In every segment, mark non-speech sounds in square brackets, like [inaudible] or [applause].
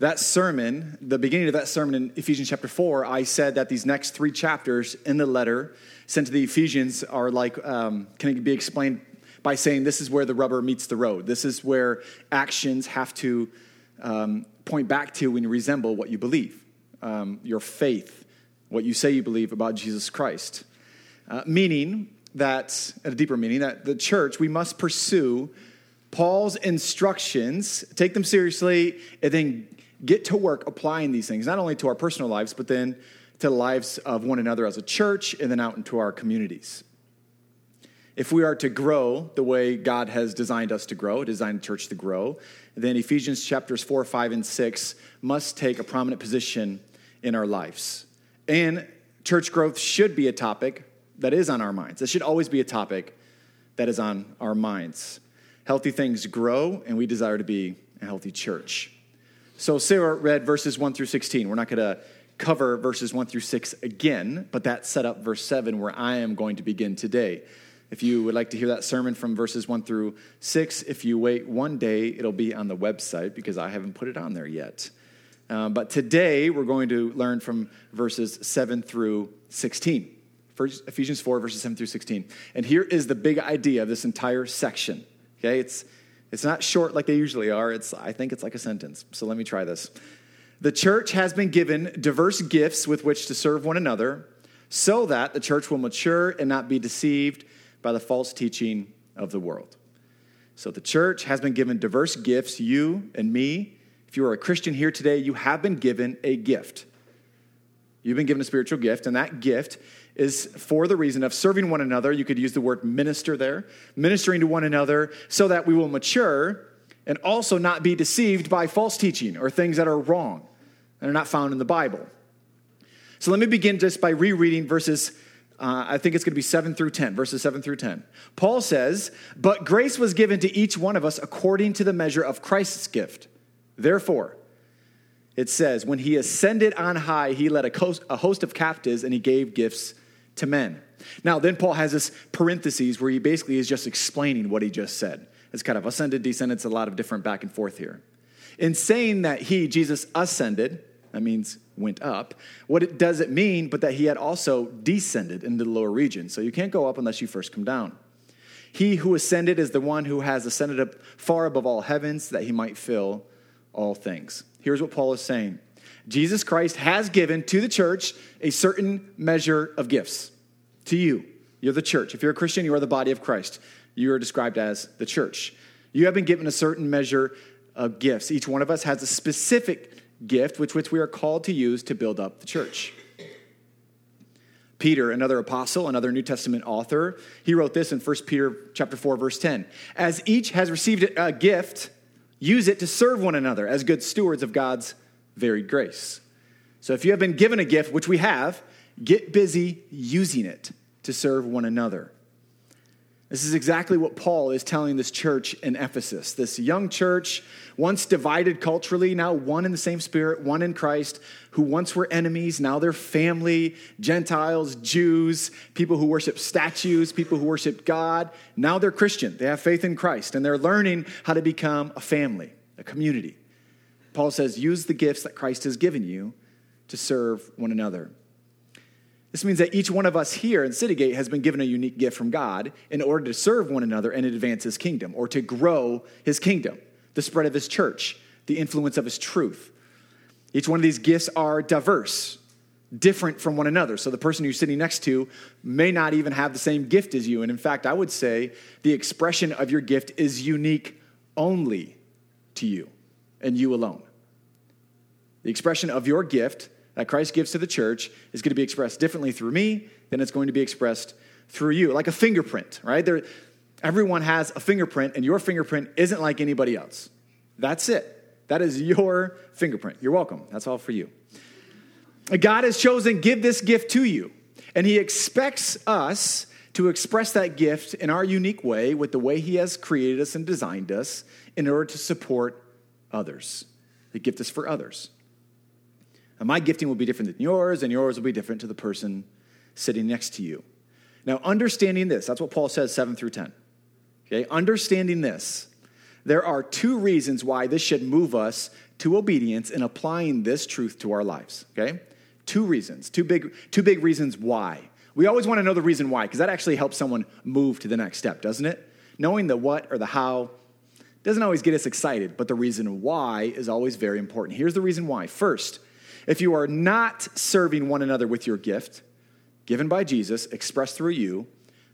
that sermon, the beginning of that sermon in Ephesians chapter 4, I said that these next three chapters in the letter sent to the Ephesians are like, um, can it be explained by saying this is where the rubber meets the road. This is where actions have to um, point back to and resemble what you believe, um, your faith, what you say you believe about Jesus Christ. Uh, meaning that, at a deeper meaning, that the church, we must pursue Paul's instructions, take them seriously, and then get to work applying these things, not only to our personal lives, but then to the lives of one another as a church and then out into our communities. If we are to grow the way God has designed us to grow, designed the church to grow, then Ephesians chapters 4, 5, and 6 must take a prominent position in our lives. And church growth should be a topic that is on our minds. It should always be a topic that is on our minds. Healthy things grow, and we desire to be a healthy church. So Sarah read verses 1 through 16. We're not going to cover verses 1 through 6 again, but that set up verse 7 where I am going to begin today. If you would like to hear that sermon from verses 1 through 6, if you wait one day, it'll be on the website because I haven't put it on there yet. Um, but today, we're going to learn from verses 7 through 16. First, Ephesians 4, verses 7 through 16. And here is the big idea of this entire section. Okay, it's it's not short like they usually are. It's, I think it's like a sentence. So let me try this. The church has been given diverse gifts with which to serve one another so that the church will mature and not be deceived by the false teaching of the world. So the church has been given diverse gifts, you and me. If you are a Christian here today, you have been given a gift. You've been given a spiritual gift, and that gift is for the reason of serving one another. You could use the word minister there, ministering to one another so that we will mature and also not be deceived by false teaching or things that are wrong and are not found in the Bible. So let me begin just by rereading verses, uh, I think it's going to be 7 through 10, verses 7 through 10. Paul says, But grace was given to each one of us according to the measure of Christ's gift. Therefore, it says, When he ascended on high, he led a host, a host of captives and he gave gifts to men. Now, then Paul has this parentheses where he basically is just explaining what he just said. It's kind of ascended, descended, it's a lot of different back and forth here. In saying that he, Jesus, ascended, that means went up, what it, does it mean but that he had also descended into the lower region? So you can't go up unless you first come down. He who ascended is the one who has ascended up far above all heavens that he might fill all things. Here's what Paul is saying Jesus Christ has given to the church a certain measure of gifts. To you, you're the church. If you're a Christian, you are the body of Christ. You are described as the church. You have been given a certain measure of gifts. Each one of us has a specific gift which, which we are called to use to build up the church. Peter, another apostle, another New Testament author, he wrote this in 1 Peter chapter 4 verse 10. As each has received a gift, use it to serve one another as good stewards of God's varied grace. So if you have been given a gift, which we have, get busy using it to serve one another. This is exactly what Paul is telling this church in Ephesus. This young church, once divided culturally, now one in the same spirit, one in Christ, who once were enemies, now they're family, Gentiles, Jews, people who worship statues, people who worship God. Now they're Christian. They have faith in Christ, and they're learning how to become a family, a community. Paul says, use the gifts that Christ has given you to serve one another. This means that each one of us here in Citygate has been given a unique gift from God in order to serve one another and advance his kingdom or to grow his kingdom, the spread of his church, the influence of his truth. Each one of these gifts are diverse, different from one another. So the person you're sitting next to may not even have the same gift as you. And in fact, I would say the expression of your gift is unique only to you and you alone. The expression of your gift that Christ gives to the church is going to be expressed differently through me than it's going to be expressed through you. Like a fingerprint, right? There, everyone has a fingerprint, and your fingerprint isn't like anybody else. That's it. That is your fingerprint. You're welcome. That's all for you. God has chosen give this gift to you, and He expects us to express that gift in our unique way with the way He has created us and designed us in order to support others. The gift is for others. And my gifting will be different than yours, and yours will be different to the person sitting next to you. Now, understanding this, that's what Paul says 7 through 10. Okay, understanding this, there are two reasons why this should move us to obedience in applying this truth to our lives, okay? Two reasons, two big, two big reasons why. We always want to know the reason why, because that actually helps someone move to the next step, doesn't it? Knowing the what or the how doesn't always get us excited, but the reason why is always very important. Here's the reason why. First, if you are not serving one another with your gift, given by Jesus, expressed through you,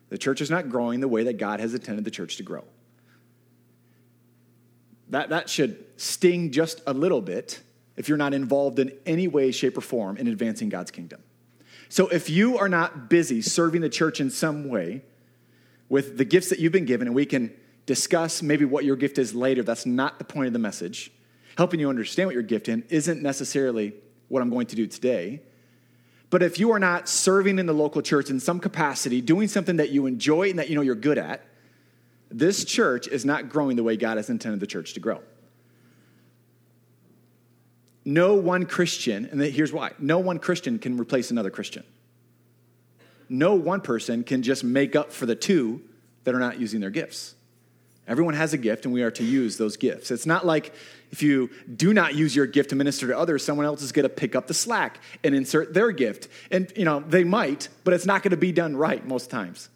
the church is not growing the way that God has intended the church to grow. That, that should sting just a little bit if you're not involved in any way, shape, or form in advancing God's kingdom. So if you are not busy serving the church in some way with the gifts that you've been given, and we can discuss maybe what your gift is later, that's not the point of the message. Helping you understand what your gift in isn't necessarily what I'm going to do today. But if you are not serving in the local church in some capacity, doing something that you enjoy and that you know you're good at, this church is not growing the way God has intended the church to grow. No one Christian, and here's why no one Christian can replace another Christian. No one person can just make up for the two that are not using their gifts. Everyone has a gift, and we are to use those gifts. It's not like if you do not use your gift to minister to others, someone else is going to pick up the slack and insert their gift. And, you know, they might, but it's not going to be done right most times.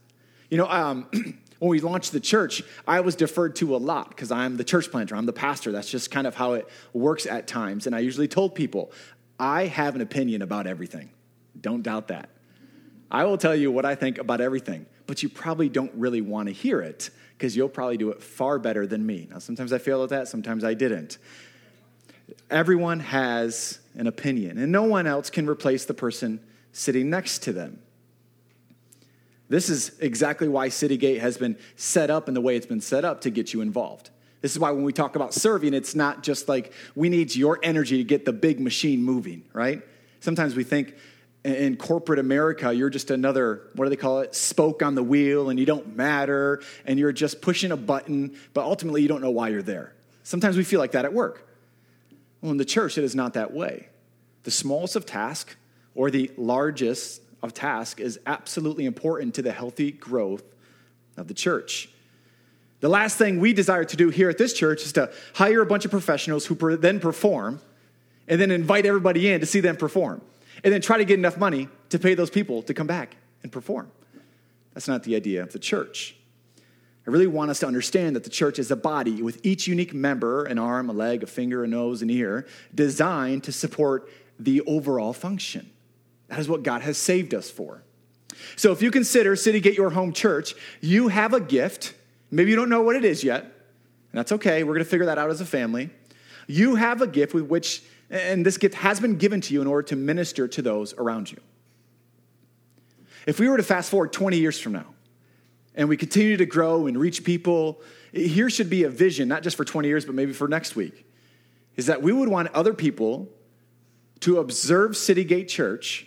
You know, um, [clears throat] when we launched the church, I was deferred to a lot because I'm the church planter, I'm the pastor. That's just kind of how it works at times. And I usually told people, I have an opinion about everything. Don't doubt that. I will tell you what I think about everything, but you probably don't really want to hear it because you'll probably do it far better than me. Now, sometimes I failed at that, sometimes I didn't. Everyone has an opinion, and no one else can replace the person sitting next to them. This is exactly why Citygate has been set up in the way it's been set up to get you involved. This is why when we talk about serving, it's not just like we need your energy to get the big machine moving, right? Sometimes we think in corporate America, you're just another, what do they call it, spoke on the wheel, and you don't matter, and you're just pushing a button, but ultimately you don't know why you're there. Sometimes we feel like that at work. Well, in the church, it is not that way. The smallest of tasks or the largest of task is absolutely important to the healthy growth of the church. The last thing we desire to do here at this church is to hire a bunch of professionals who then perform and then invite everybody in to see them perform and then try to get enough money to pay those people to come back and perform. That's not the idea of the church. I really want us to understand that the church is a body with each unique member an arm, a leg, a finger, a nose, an ear designed to support the overall function. That is what God has saved us for. So if you consider City Citygate your home church, you have a gift. Maybe you don't know what it is yet, and that's okay. We're going to figure that out as a family. You have a gift with which and this gift has been given to you in order to minister to those around you. If we were to fast forward 20 years from now and we continue to grow and reach people, here should be a vision, not just for 20 years, but maybe for next week, is that we would want other people to observe City Gate Church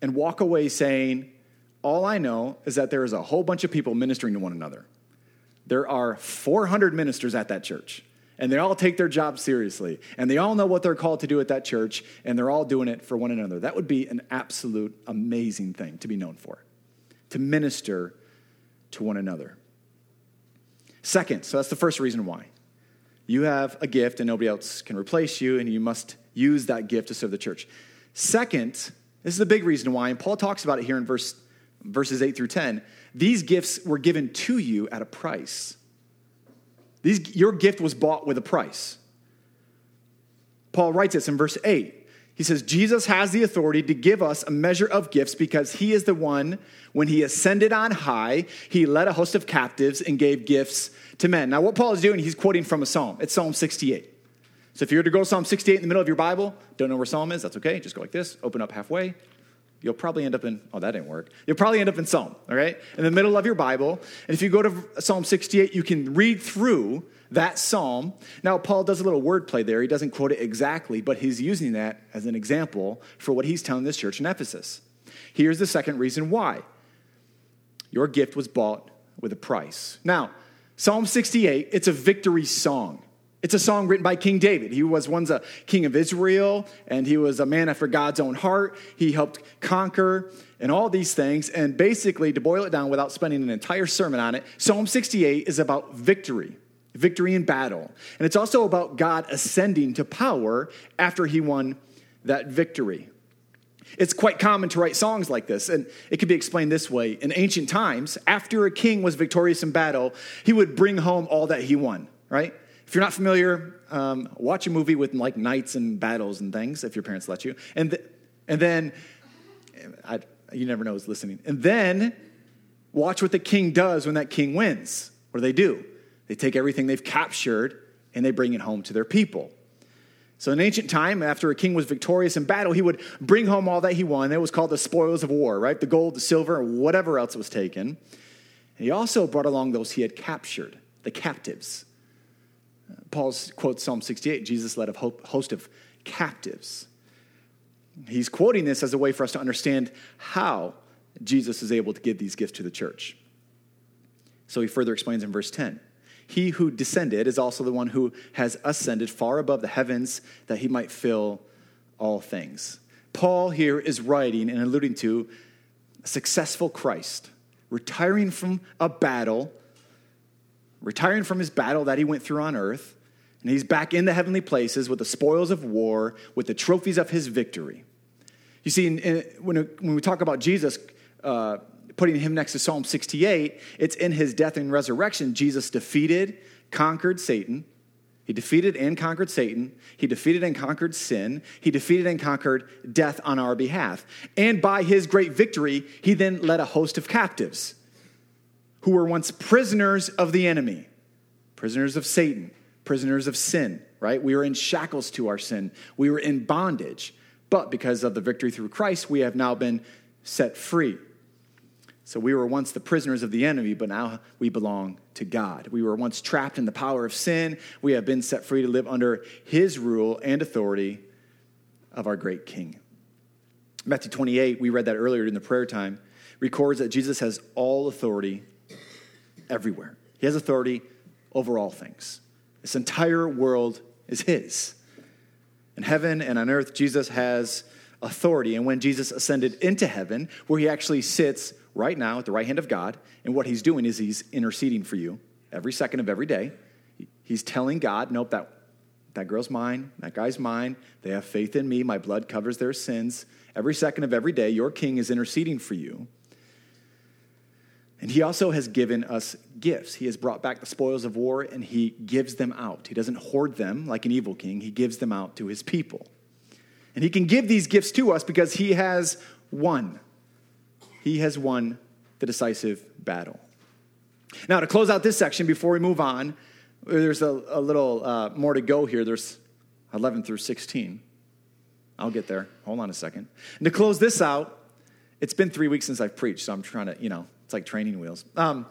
and walk away saying, All I know is that there is a whole bunch of people ministering to one another. There are 400 ministers at that church and they all take their job seriously, and they all know what they're called to do at that church, and they're all doing it for one another. That would be an absolute amazing thing to be known for, to minister to one another. Second, so that's the first reason why. You have a gift, and nobody else can replace you, and you must use that gift to serve the church. Second, this is the big reason why, and Paul talks about it here in verse, verses 8 through 10. These gifts were given to you at a price. These, your gift was bought with a price. Paul writes this in verse 8. He says, Jesus has the authority to give us a measure of gifts because he is the one, when he ascended on high, he led a host of captives and gave gifts to men. Now, what Paul is doing, he's quoting from a psalm. It's Psalm 68. So if you were to go to Psalm 68 in the middle of your Bible, don't know where Psalm is, that's okay. Just go like this, open up halfway, you'll probably end up in, oh, that didn't work. You'll probably end up in Psalm, all right? In the middle of your Bible. And if you go to Psalm 68, you can read through that psalm. Now, Paul does a little wordplay there. He doesn't quote it exactly, but he's using that as an example for what he's telling this church in Ephesus. Here's the second reason why your gift was bought with a price. Now, Psalm 68, it's a victory song. It's a song written by King David. He was once a king of Israel, and he was a man after God's own heart. He helped conquer and all these things. And basically, to boil it down without spending an entire sermon on it, Psalm 68 is about victory victory in battle. And it's also about God ascending to power after he won that victory. It's quite common to write songs like this, and it could be explained this way. In ancient times, after a king was victorious in battle, he would bring home all that he won, right? If you're not familiar, um, watch a movie with like knights and battles and things, if your parents let you. And, th- and then, I, you never know who's listening. And then watch what the king does when that king wins. What do they do? They take everything they've captured and they bring it home to their people. So, in ancient time, after a king was victorious in battle, he would bring home all that he won. It was called the spoils of war, right? The gold, the silver, whatever else was taken. And he also brought along those he had captured, the captives. Paul quotes Psalm 68 Jesus led a host of captives. He's quoting this as a way for us to understand how Jesus is able to give these gifts to the church. So he further explains in verse 10 he who descended is also the one who has ascended far above the heavens that he might fill all things. Paul here is writing and alluding to a successful Christ, retiring from a battle, retiring from his battle that he went through on earth, and he's back in the heavenly places with the spoils of war, with the trophies of his victory. You see, in, in, when, when we talk about Jesus, uh, putting him next to Psalm 68, it's in his death and resurrection, Jesus defeated, conquered Satan. He defeated and conquered Satan. He defeated and conquered sin. He defeated and conquered death on our behalf. And by his great victory, he then led a host of captives who were once prisoners of the enemy, prisoners of Satan, prisoners of sin, right? We were in shackles to our sin, we were in bondage. But because of the victory through Christ, we have now been set free. So we were once the prisoners of the enemy, but now we belong to God. We were once trapped in the power of sin. We have been set free to live under his rule and authority of our great King. Matthew 28, we read that earlier in the prayer time, records that Jesus has all authority everywhere. He has authority over all things. This entire world is his. In heaven and on earth, Jesus has authority. And when Jesus ascended into heaven, where he actually sits right now at the right hand of God, and what he's doing is he's interceding for you every second of every day. He's telling God, nope, that, that girl's mine, that guy's mine. They have faith in me. My blood covers their sins. Every second of every day, your king is interceding for you. And he also has given us gifts. He has brought back the spoils of war and he gives them out. He doesn't hoard them like an evil king, he gives them out to his people. And he can give these gifts to us because he has won. He has won the decisive battle. Now, to close out this section before we move on, there's a, a little uh, more to go here. There's 11 through 16. I'll get there. Hold on a second. And to close this out, it's been three weeks since I've preached, so I'm trying to, you know, it's like training wheels. Um,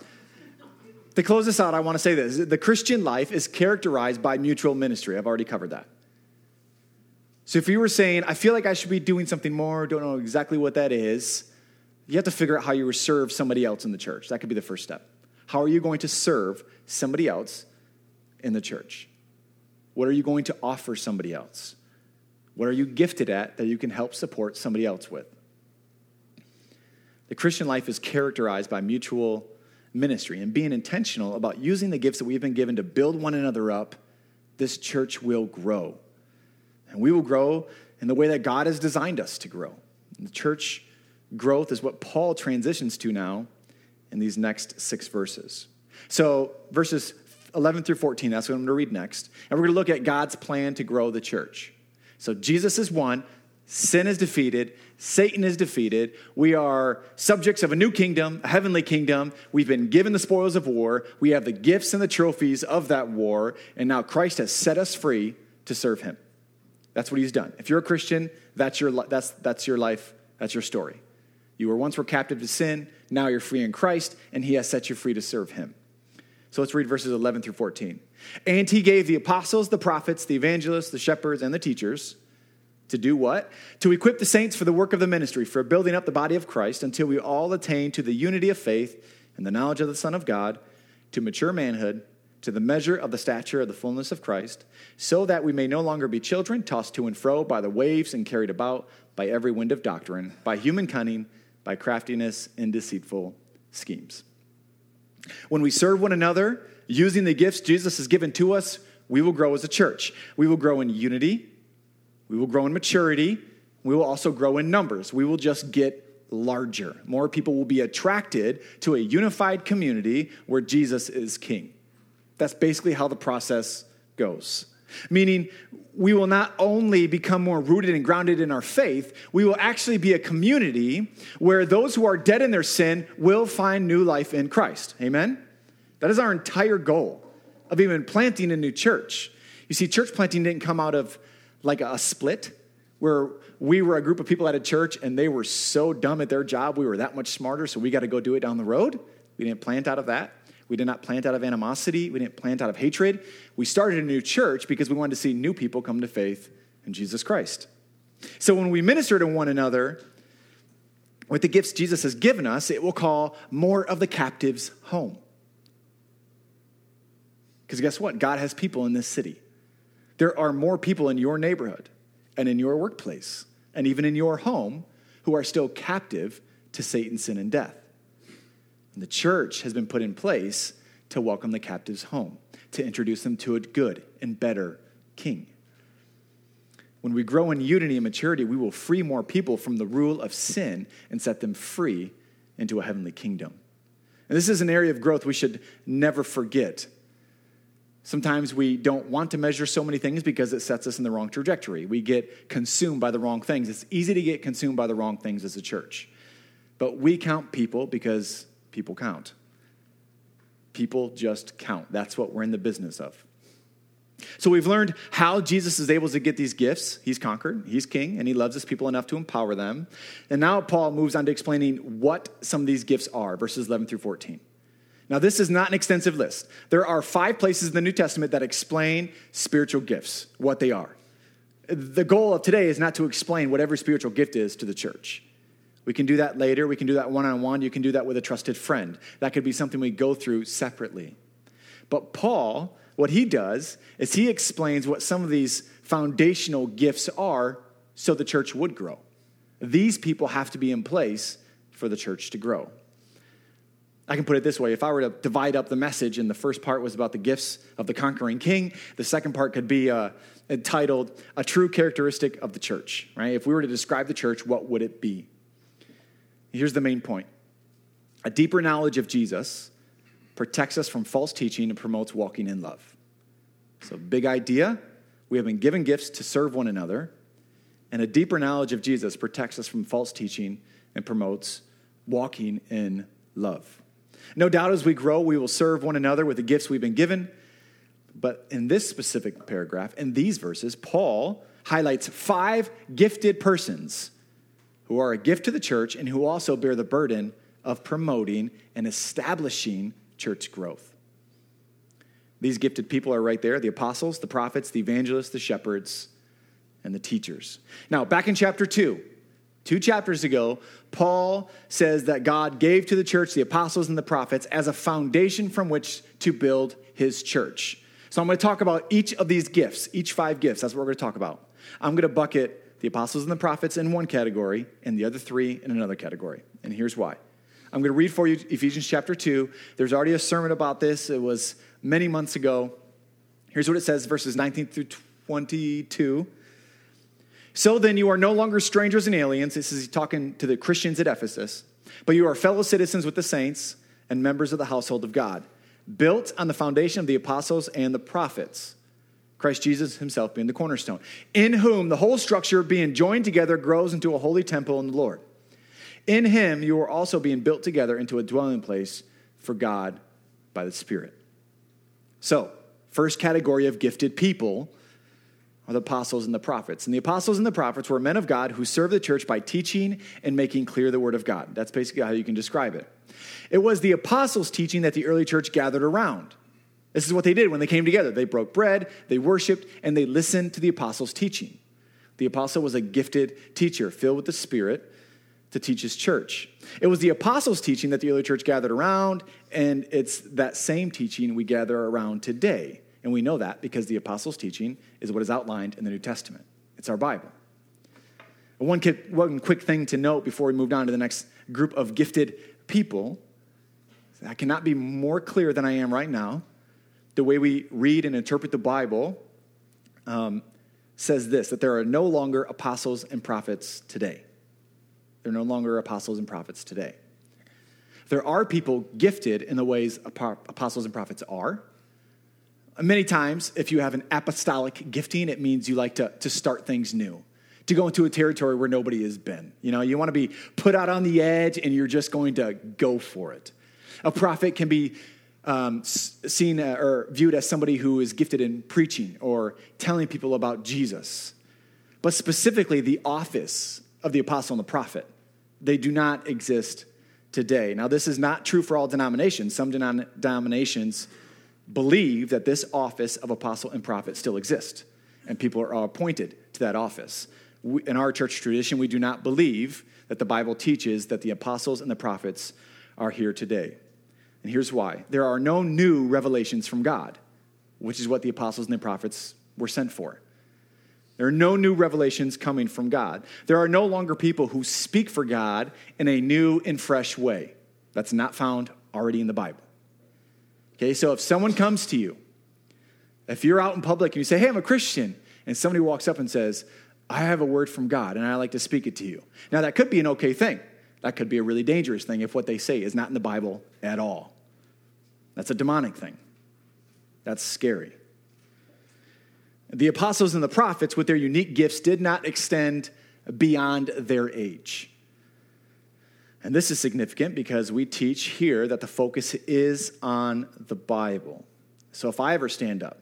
to close this out, I want to say this the Christian life is characterized by mutual ministry. I've already covered that. So if you were saying, I feel like I should be doing something more, don't know exactly what that is, you have to figure out how you serve somebody else in the church. That could be the first step. How are you going to serve somebody else in the church? What are you going to offer somebody else? What are you gifted at that you can help support somebody else with? The Christian life is characterized by mutual ministry and being intentional about using the gifts that we've been given to build one another up. This church will grow. And we will grow in the way that God has designed us to grow. And the church growth is what Paul transitions to now in these next six verses. So, verses 11 through 14, that's what I'm going to read next. And we're going to look at God's plan to grow the church. So, Jesus is one, sin is defeated, Satan is defeated. We are subjects of a new kingdom, a heavenly kingdom. We've been given the spoils of war. We have the gifts and the trophies of that war. And now Christ has set us free to serve him. That's what he's done. If you're a Christian, that's your, that's, that's your life, that's your story. You were once were captive to sin, now you're free in Christ, and he has set you free to serve him. So let's read verses 11 through 14. And he gave the apostles, the prophets, the evangelists, the shepherds, and the teachers to do what? To equip the saints for the work of the ministry, for building up the body of Christ until we all attain to the unity of faith and the knowledge of the Son of God, to mature manhood, to the measure of the stature of the fullness of Christ, so that we may no longer be children, tossed to and fro by the waves and carried about by every wind of doctrine, by human cunning by craftiness and deceitful schemes. When we serve one another using the gifts Jesus has given to us, we will grow as a church. We will grow in unity, we will grow in maturity, we will also grow in numbers. We will just get larger. More people will be attracted to a unified community where Jesus is king. That's basically how the process goes. Meaning, we will not only become more rooted and grounded in our faith, we will actually be a community where those who are dead in their sin will find new life in Christ. Amen? That is our entire goal of even planting a new church. You see, church planting didn't come out of like a split where we were a group of people at a church and they were so dumb at their job, we were that much smarter, so we got to go do it down the road. We didn't plant out of that. We did not plant out of animosity. We didn't plant out of hatred. We started a new church because we wanted to see new people come to faith in Jesus Christ. So when we minister to one another with the gifts Jesus has given us, it will call more of the captives home. Because guess what? God has people in this city. There are more people in your neighborhood and in your workplace and even in your home who are still captive to Satan, sin, and death. And the church has been put in place to welcome the captives home, to introduce them to a good and better king. When we grow in unity and maturity, we will free more people from the rule of sin and set them free into a heavenly kingdom. And this is an area of growth we should never forget. Sometimes we don't want to measure so many things because it sets us in the wrong trajectory. We get consumed by the wrong things. It's easy to get consumed by the wrong things as a church. But we count people because people count. People just count. That's what we're in the business of. So we've learned how Jesus is able to get these gifts. He's conquered, he's king, and he loves his people enough to empower them. And now Paul moves on to explaining what some of these gifts are, verses 11 through 14. Now, this is not an extensive list. There are five places in the New Testament that explain spiritual gifts, what they are. The goal of today is not to explain what every spiritual gift is to the church. We can do that later. We can do that one on one. You can do that with a trusted friend. That could be something we go through separately. But Paul, what he does is he explains what some of these foundational gifts are so the church would grow. These people have to be in place for the church to grow. I can put it this way if I were to divide up the message, and the first part was about the gifts of the conquering king, the second part could be uh, entitled A True Characteristic of the Church, right? If we were to describe the church, what would it be? Here's the main point a deeper knowledge of Jesus protects us from false teaching and promotes walking in love. So, big idea. We have been given gifts to serve one another, and a deeper knowledge of Jesus protects us from false teaching and promotes walking in love. No doubt as we grow, we will serve one another with the gifts we've been given. But in this specific paragraph, in these verses, Paul highlights five gifted persons who are a gift to the church and who also bear the burden of promoting and establishing church growth. These gifted people are right there the apostles, the prophets, the evangelists, the shepherds, and the teachers. Now, back in chapter 2, two chapters ago, Paul says that God gave to the church the apostles and the prophets as a foundation from which to build his church. So I'm going to talk about each of these gifts, each five gifts. That's what we're going to talk about. I'm going to bucket the apostles and the prophets in one category and the other three in another category. And here's why. I'm going to read for you Ephesians chapter 2. There's already a sermon about this, it was many months ago. Here's what it says verses 19 through 22. So then, you are no longer strangers and aliens. This is talking to the Christians at Ephesus, but you are fellow citizens with the saints and members of the household of God, built on the foundation of the apostles and the prophets Christ Jesus himself being the cornerstone, in whom the whole structure being joined together grows into a holy temple in the Lord. In him you are also being built together into a dwelling place for God by the Spirit. So, first category of gifted people are the apostles and the prophets. And the apostles and the prophets were men of God who served the church by teaching and making clear the word of God. That's basically how you can describe it. It was the apostles' teaching that the early church gathered around. This is what they did when they came together. They broke bread, they worshiped, and they listened to the apostles' teaching. The apostle was a gifted teacher filled with the Spirit to teach his church. It was the apostles' teaching that the early church gathered around, and it's that same teaching we gather around today. And we know that because the apostles' teaching is what is outlined in the New Testament. It's our Bible. One, one quick thing to note before we move on to the next group of gifted people I cannot be more clear than I am right now the way we read and interpret the Bible um, says this that there are no longer apostles and prophets today. There are no longer apostles and prophets today. There are people gifted in the ways apostles and prophets are. Many times, if you have an apostolic gifting, it means you like to, to start things new, to go into a territory where nobody has been. You know, you want to be put out on the edge and you're just going to go for it. A prophet can be um, seen uh, or viewed as somebody who is gifted in preaching or telling people about Jesus. But specifically, the office of the apostle and the prophet, they do not exist today. Now, this is not true for all denominations. Some denominations believe that this office of apostle and prophet still exists, and people are appointed to that office. We, in our church tradition, we do not believe that the Bible teaches that the apostles and the prophets are here today. And here's why there are no new revelations from God, which is what the apostles and the prophets were sent for. There are no new revelations coming from God. There are no longer people who speak for God in a new and fresh way. That's not found already in the Bible. Okay, so if someone comes to you, if you're out in public and you say, Hey, I'm a Christian, and somebody walks up and says, I have a word from God and I like to speak it to you. Now, that could be an okay thing. That could be a really dangerous thing if what they say is not in the Bible at all. That's a demonic thing. That's scary. The apostles and the prophets, with their unique gifts, did not extend beyond their age. And this is significant because we teach here that the focus is on the Bible. So if I ever stand up,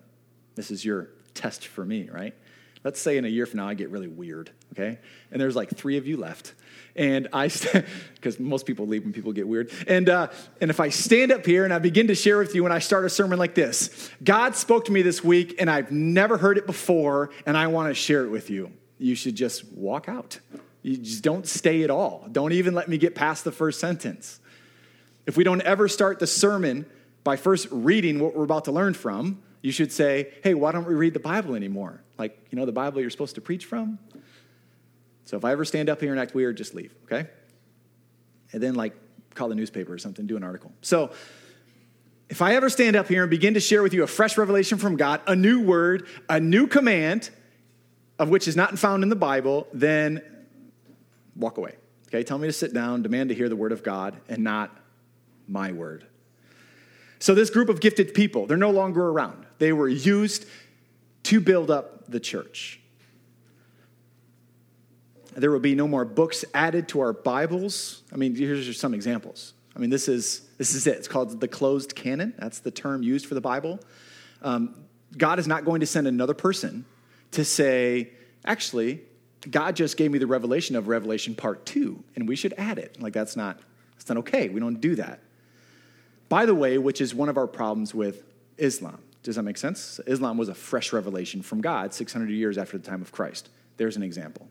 this is your test for me, right? Let's say in a year from now I get really weird, okay? And there's like three of you left. And I, because [laughs] most people leave when people get weird. And, uh, and if I stand up here and I begin to share with you and I start a sermon like this God spoke to me this week and I've never heard it before and I want to share it with you, you should just walk out. You just don't stay at all. Don't even let me get past the first sentence. If we don't ever start the sermon by first reading what we're about to learn from, you should say, hey, why don't we read the Bible anymore? Like, you know, the Bible you're supposed to preach from? So if I ever stand up here and act weird, just leave, okay? And then, like, call the newspaper or something, do an article. So, if I ever stand up here and begin to share with you a fresh revelation from God, a new word, a new command, of which is not found in the Bible, then walk away. Okay, tell me to sit down, demand to hear the word of God and not my word. So, this group of gifted people, they're no longer around. They were used to build up the church. There will be no more books added to our Bibles. I mean, here's just some examples. I mean, this is, this is it. It's called the closed canon. That's the term used for the Bible. Um, God is not going to send another person to say, actually, God just gave me the revelation of Revelation part two, and we should add it. Like, that's not, that's not okay. We don't do that. By the way, which is one of our problems with Islam. Does that make sense? Islam was a fresh revelation from God 600 years after the time of Christ. There's an example.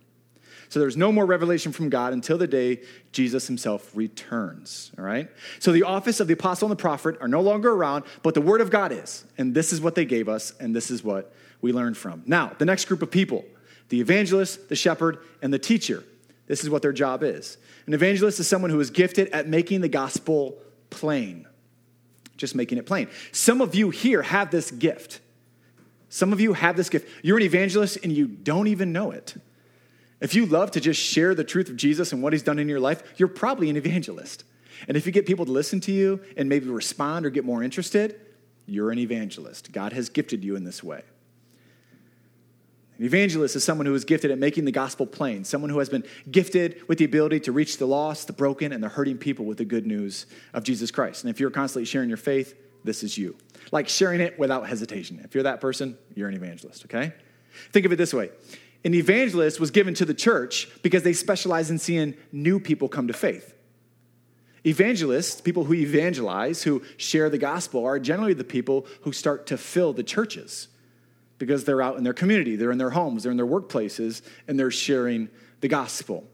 So there's no more revelation from God until the day Jesus himself returns. All right? So the office of the apostle and the prophet are no longer around, but the word of God is. And this is what they gave us, and this is what we learned from. Now, the next group of people the evangelist, the shepherd, and the teacher. This is what their job is. An evangelist is someone who is gifted at making the gospel plain, just making it plain. Some of you here have this gift. Some of you have this gift. You're an evangelist and you don't even know it. If you love to just share the truth of Jesus and what he's done in your life, you're probably an evangelist. And if you get people to listen to you and maybe respond or get more interested, you're an evangelist. God has gifted you in this way. An evangelist is someone who is gifted at making the gospel plain, someone who has been gifted with the ability to reach the lost, the broken, and the hurting people with the good news of Jesus Christ. And if you're constantly sharing your faith, this is you. Like sharing it without hesitation. If you're that person, you're an evangelist, okay? Think of it this way an evangelist was given to the church because they specialize in seeing new people come to faith. Evangelists, people who evangelize, who share the gospel, are generally the people who start to fill the churches because they're out in their community, they're in their homes, they're in their workplaces, and they're sharing the gospel.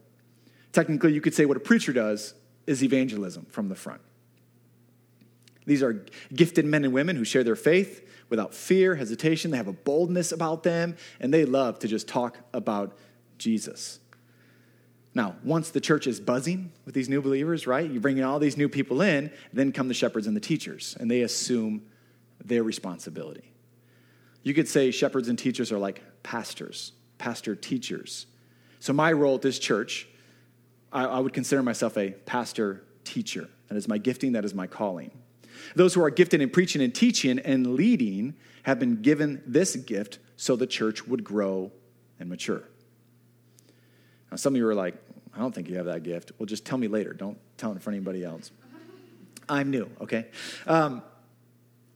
Technically, you could say what a preacher does is evangelism from the front. These are gifted men and women who share their faith without fear, hesitation. They have a boldness about them, and they love to just talk about Jesus. Now, once the church is buzzing with these new believers, right? You bring in all these new people in, then come the shepherds and the teachers, and they assume their responsibility. You could say shepherds and teachers are like pastors, pastor teachers. So, my role at this church, I, I would consider myself a pastor teacher. That is my gifting, that is my calling. Those who are gifted in preaching and teaching and leading have been given this gift so the church would grow and mature. Now, some of you are like, I don't think you have that gift. Well, just tell me later. Don't tell it in front of anybody else. I'm new, okay? Um,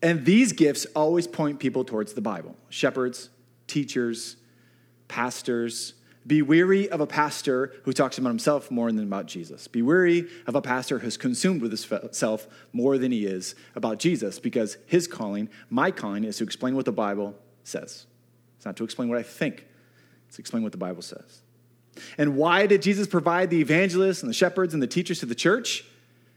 and these gifts always point people towards the Bible shepherds, teachers, pastors. Be weary of a pastor who talks about himself more than about Jesus. Be weary of a pastor who's consumed with himself more than he is about Jesus because his calling, my calling, is to explain what the Bible says. It's not to explain what I think, it's to explain what the Bible says. And why did Jesus provide the evangelists and the shepherds and the teachers to the church?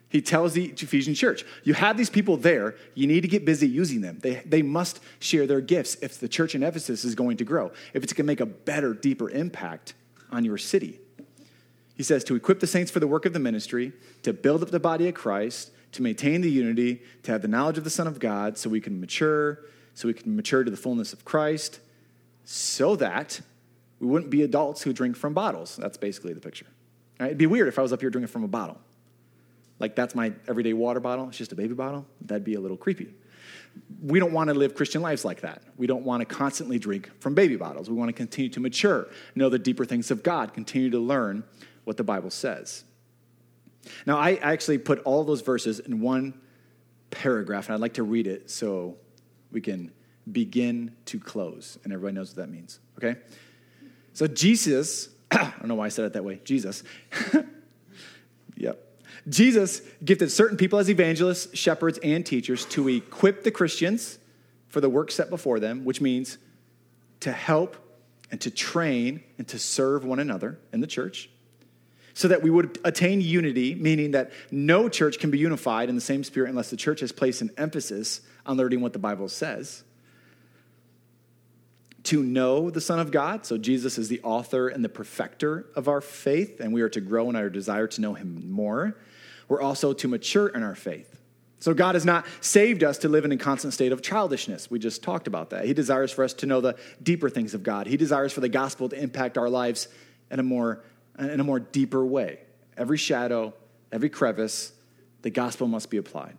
He tells the Ephesian church, you have these people there, you need to get busy using them. They, they must share their gifts if the church in Ephesus is going to grow, if it's going to make a better, deeper impact on your city. He says to equip the saints for the work of the ministry, to build up the body of Christ, to maintain the unity, to have the knowledge of the Son of God, so we can mature, so we can mature to the fullness of Christ, so that we wouldn't be adults who drink from bottles. That's basically the picture. Right? It'd be weird if I was up here drinking from a bottle. Like that's my everyday water bottle. It's just a baby bottle. That'd be a little creepy. We don't want to live Christian lives like that. We don't want to constantly drink from baby bottles. We want to continue to mature, know the deeper things of God, continue to learn what the Bible says. Now, I actually put all those verses in one paragraph, and I'd like to read it so we can begin to close, and everybody knows what that means, okay? So Jesus, [coughs] I don't know why I said it that way, Jesus. [laughs] yep. Jesus gifted certain people as evangelists, shepherds, and teachers to equip the Christians for the work set before them, which means to help and to train and to serve one another in the church so that we would attain unity, meaning that no church can be unified in the same spirit unless the church has placed an emphasis on learning what the Bible says to know the Son of God. So Jesus is the author and the perfecter of our faith, and we are to grow in our desire to know him more. We're also to mature in our faith. So God has not saved us to live in a constant state of childishness. We just talked about that. He desires for us to know the deeper things of God. He desires for the gospel to impact our lives in a more, in a more deeper way. Every shadow, every crevice, the gospel must be applied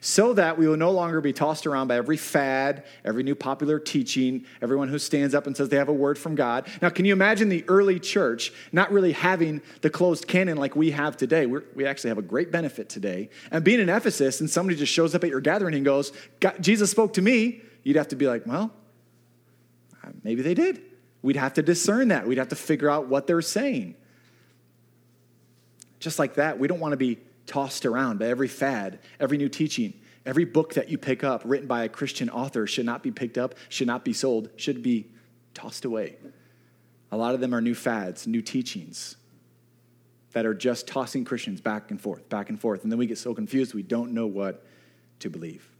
so that we will no longer be tossed around by every fad, every new popular teaching, everyone who stands up and says they have a word from God. Now, can you imagine the early church not really having the closed canon like we have today? We're, we actually have a great benefit today. And being in Ephesus and somebody just shows up at your gathering and goes, Jesus spoke to me, you'd have to be like, well, uh, maybe they did. We'd have to discern that. We'd have to figure out what they're saying. Just like that, we don't want to be tossed around by every fad, every new teaching. Every book that you pick up written by a Christian author should not be picked up, should not be sold, should be tossed away. A lot of them are new fads, new teachings that are just tossing Christians back and forth, back and forth. And then we get so confused we don't know what to believe.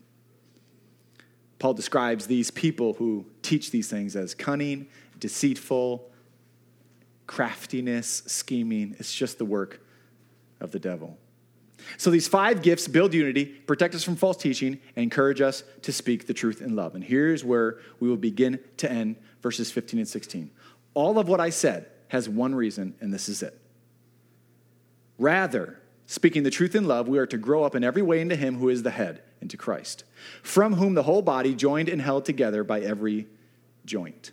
Paul describes these people who teach these things as cunning, deceitful, craftiness, scheming. It's just the work of the devil. So these five gifts build unity, protect us from false teaching, and encourage us to speak the truth in love. And here's where we will begin to end verses 15 and 16. All of what I said has one reason, and this is it. Rather, speaking the truth in love, we are to grow up in every way into Him who is the head, into Christ, from whom the whole body, joined and held together by every joint.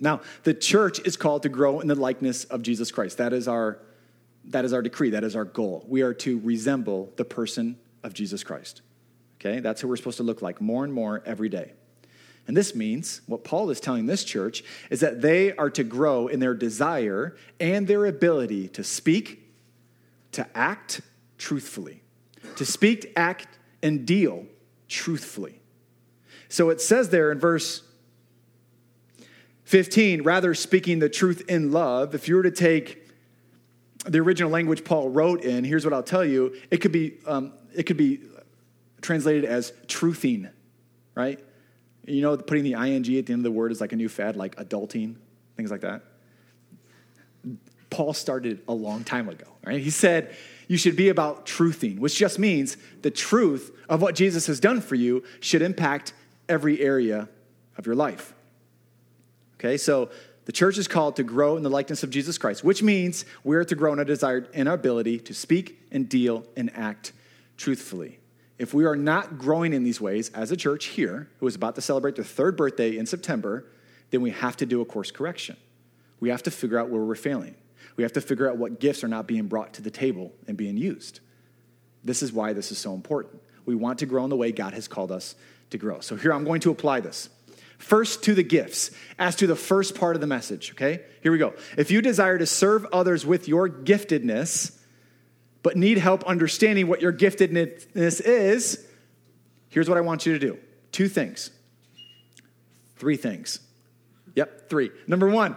Now, the church is called to grow in the likeness of Jesus Christ. That is our that is our decree, that is our goal. We are to resemble the person of Jesus Christ. Okay, that's who we're supposed to look like more and more every day. And this means what Paul is telling this church is that they are to grow in their desire and their ability to speak, to act truthfully, to speak, act, and deal truthfully. So it says there in verse 15, rather speaking the truth in love, if you were to take the original language Paul wrote in, here's what I'll tell you. It could be, um, it could be translated as truthing, right? You know, putting the ing at the end of the word is like a new fad, like adulting, things like that. Paul started a long time ago, right? He said, you should be about truthing, which just means the truth of what Jesus has done for you should impact every area of your life. Okay, so the church is called to grow in the likeness of Jesus Christ, which means we're to grow in our desire in our ability to speak and deal and act truthfully. If we are not growing in these ways as a church here, who is about to celebrate their third birthday in September, then we have to do a course correction. We have to figure out where we're failing. We have to figure out what gifts are not being brought to the table and being used. This is why this is so important. We want to grow in the way God has called us to grow. So here I'm going to apply this. First to the gifts, as to the first part of the message, okay? Here we go. If you desire to serve others with your giftedness, but need help understanding what your giftedness is, here's what I want you to do two things, three things. Yep, three. Number one,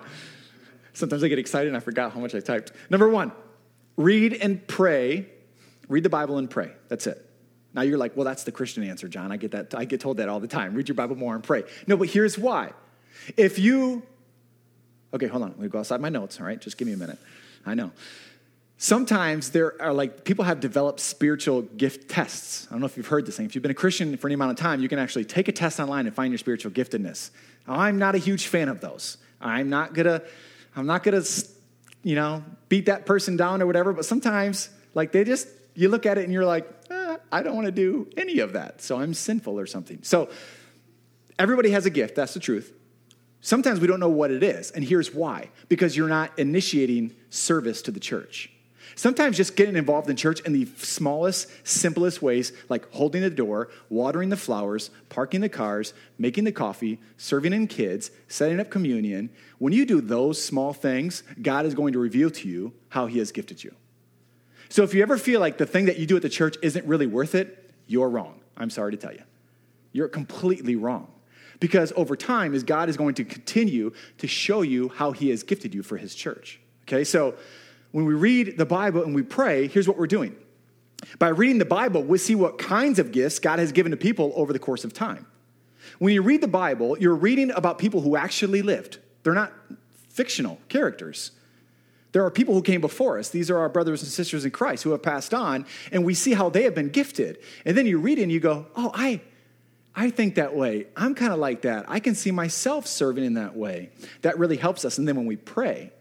sometimes I get excited and I forgot how much I typed. Number one, read and pray. Read the Bible and pray. That's it. Now you're like, well, that's the Christian answer, John. I get that. I get told that all the time. Read your Bible more and pray. No, but here's why. If you, okay, hold on. Let me go outside my notes. All right, just give me a minute. I know. Sometimes there are like people have developed spiritual gift tests. I don't know if you've heard this thing. If you've been a Christian for any amount of time, you can actually take a test online and find your spiritual giftedness. I'm not a huge fan of those. I'm not gonna, I'm not gonna, you know, beat that person down or whatever. But sometimes, like they just, you look at it and you're like, eh, I don't want to do any of that. So I'm sinful or something. So everybody has a gift. That's the truth. Sometimes we don't know what it is. And here's why because you're not initiating service to the church. Sometimes just getting involved in church in the smallest, simplest ways, like holding the door, watering the flowers, parking the cars, making the coffee, serving in kids, setting up communion. When you do those small things, God is going to reveal to you how He has gifted you. So if you ever feel like the thing that you do at the church isn't really worth it, you're wrong. I'm sorry to tell you. You're completely wrong. Because over time, is God is going to continue to show you how He has gifted you for His church. Okay, so when we read the Bible and we pray, here's what we're doing. By reading the Bible, we see what kinds of gifts God has given to people over the course of time. When you read the Bible, you're reading about people who actually lived. They're not fictional characters. There are people who came before us. These are our brothers and sisters in Christ who have passed on, and we see how they have been gifted. And then you read it and you go, oh, I, I think that way. I'm kind of like that. I can see myself serving in that way. That really helps us. And then when we pray,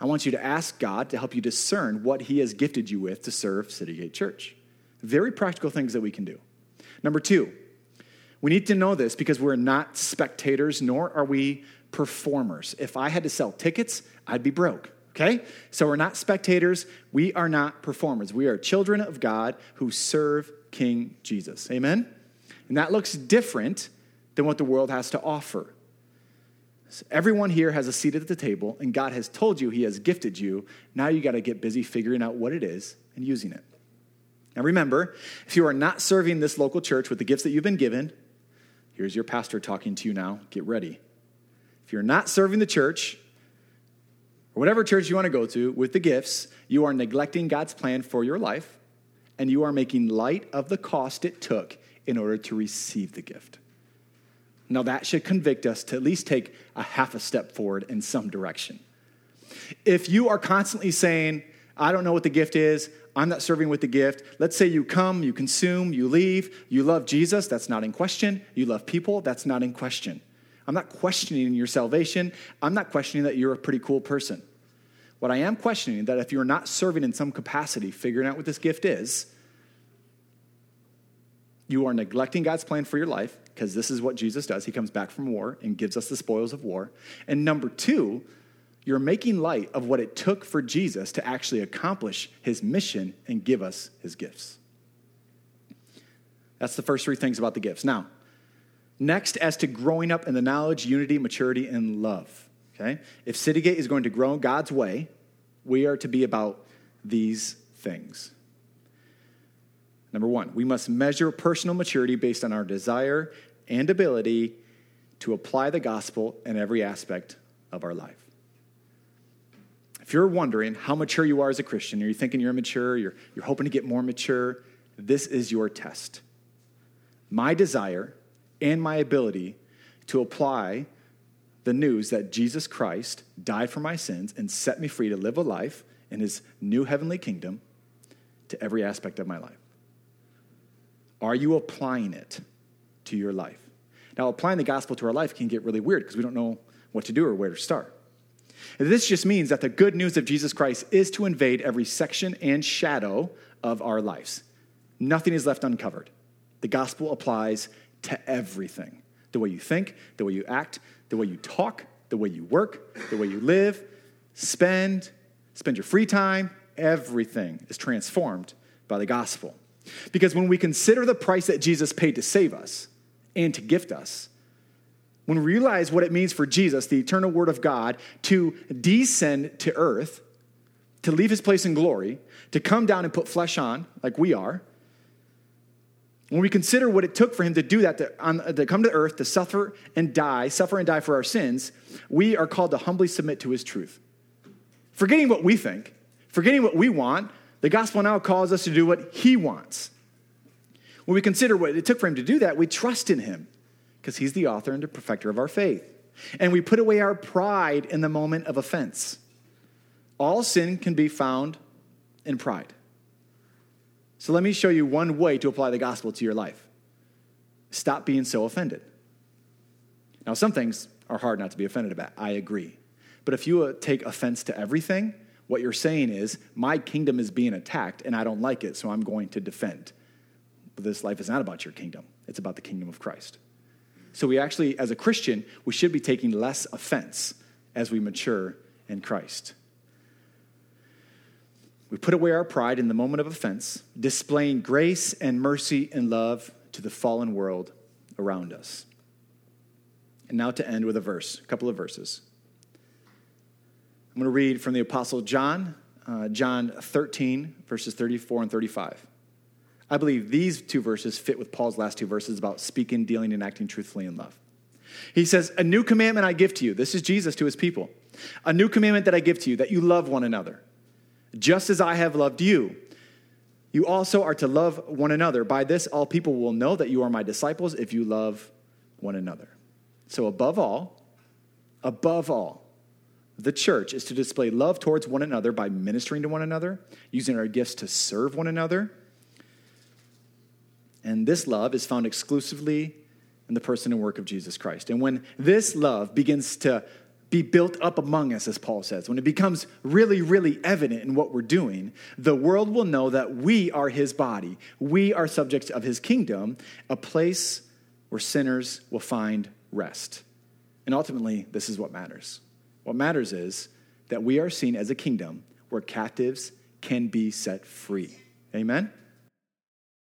I want you to ask God to help you discern what He has gifted you with to serve City Gate Church. Very practical things that we can do. Number two, we need to know this because we're not spectators, nor are we performers. If I had to sell tickets, I'd be broke okay? So we're not spectators, we are not performers. We are children of God who serve King Jesus. Amen? And that looks different than what the world has to offer. So everyone here has a seat at the table, and God has told you He has gifted you. Now you got to get busy figuring out what it is and using it. Now remember, if you are not serving this local church with the gifts that you've been given, here's your pastor talking to you now. Get ready. If you're not serving the church, or whatever church you want to go to with the gifts, you are neglecting God's plan for your life and you are making light of the cost it took in order to receive the gift. Now, that should convict us to at least take a half a step forward in some direction. If you are constantly saying, I don't know what the gift is, I'm not serving with the gift. Let's say you come, you consume, you leave, you love Jesus, that's not in question. You love people, that's not in question. I'm not questioning your salvation. I'm not questioning that you're a pretty cool person. What I am questioning is that if you're not serving in some capacity, figuring out what this gift is, you are neglecting God's plan for your life because this is what Jesus does. He comes back from war and gives us the spoils of war. And number two, you're making light of what it took for Jesus to actually accomplish his mission and give us his gifts. That's the first three things about the gifts. Now, next, as to growing up in the knowledge, unity, maturity, and love. Okay? If Citygate is going to grow God's way, we are to be about these things. Number one, we must measure personal maturity based on our desire and ability to apply the gospel in every aspect of our life. If you're wondering how mature you are as a Christian, or you're thinking you're immature, you're, you're hoping to get more mature, this is your test. My desire and my ability to apply the news that Jesus Christ died for my sins and set me free to live a life in his new heavenly kingdom to every aspect of my life? Are you applying it to your life? Now, applying the gospel to our life can get really weird because we don't know what to do or where to start. And this just means that the good news of Jesus Christ is to invade every section and shadow of our lives. Nothing is left uncovered. The gospel applies to everything the way you think, the way you act, the way you talk, the way you work, the way you live, spend, spend your free time. Everything is transformed by the gospel. Because when we consider the price that Jesus paid to save us and to gift us, when we realize what it means for Jesus, the eternal Word of God, to descend to earth, to leave his place in glory, to come down and put flesh on, like we are, when we consider what it took for him to do that, to, on, to come to earth, to suffer and die, suffer and die for our sins, we are called to humbly submit to his truth. Forgetting what we think, forgetting what we want, the gospel now calls us to do what he wants. When we consider what it took for him to do that, we trust in him because he's the author and the perfecter of our faith. And we put away our pride in the moment of offense. All sin can be found in pride. So let me show you one way to apply the gospel to your life. Stop being so offended. Now, some things are hard not to be offended about. I agree. But if you uh, take offense to everything, what you're saying is, my kingdom is being attacked and I don't like it, so I'm going to defend. But this life is not about your kingdom, it's about the kingdom of Christ. So we actually, as a Christian, we should be taking less offense as we mature in Christ. We put away our pride in the moment of offense, displaying grace and mercy and love to the fallen world around us. And now to end with a verse, a couple of verses. I'm going to read from the Apostle John, uh, John 13, verses 34 and 35. I believe these two verses fit with Paul's last two verses about speaking, dealing, and acting truthfully in love. He says, A new commandment I give to you. This is Jesus to his people. A new commandment that I give to you, that you love one another just as I have loved you. You also are to love one another. By this, all people will know that you are my disciples if you love one another. So, above all, above all, the church is to display love towards one another by ministering to one another, using our gifts to serve one another. And this love is found exclusively in the person and work of Jesus Christ. And when this love begins to be built up among us, as Paul says. When it becomes really, really evident in what we're doing, the world will know that we are his body. We are subjects of his kingdom, a place where sinners will find rest. And ultimately, this is what matters. What matters is that we are seen as a kingdom where captives can be set free. Amen?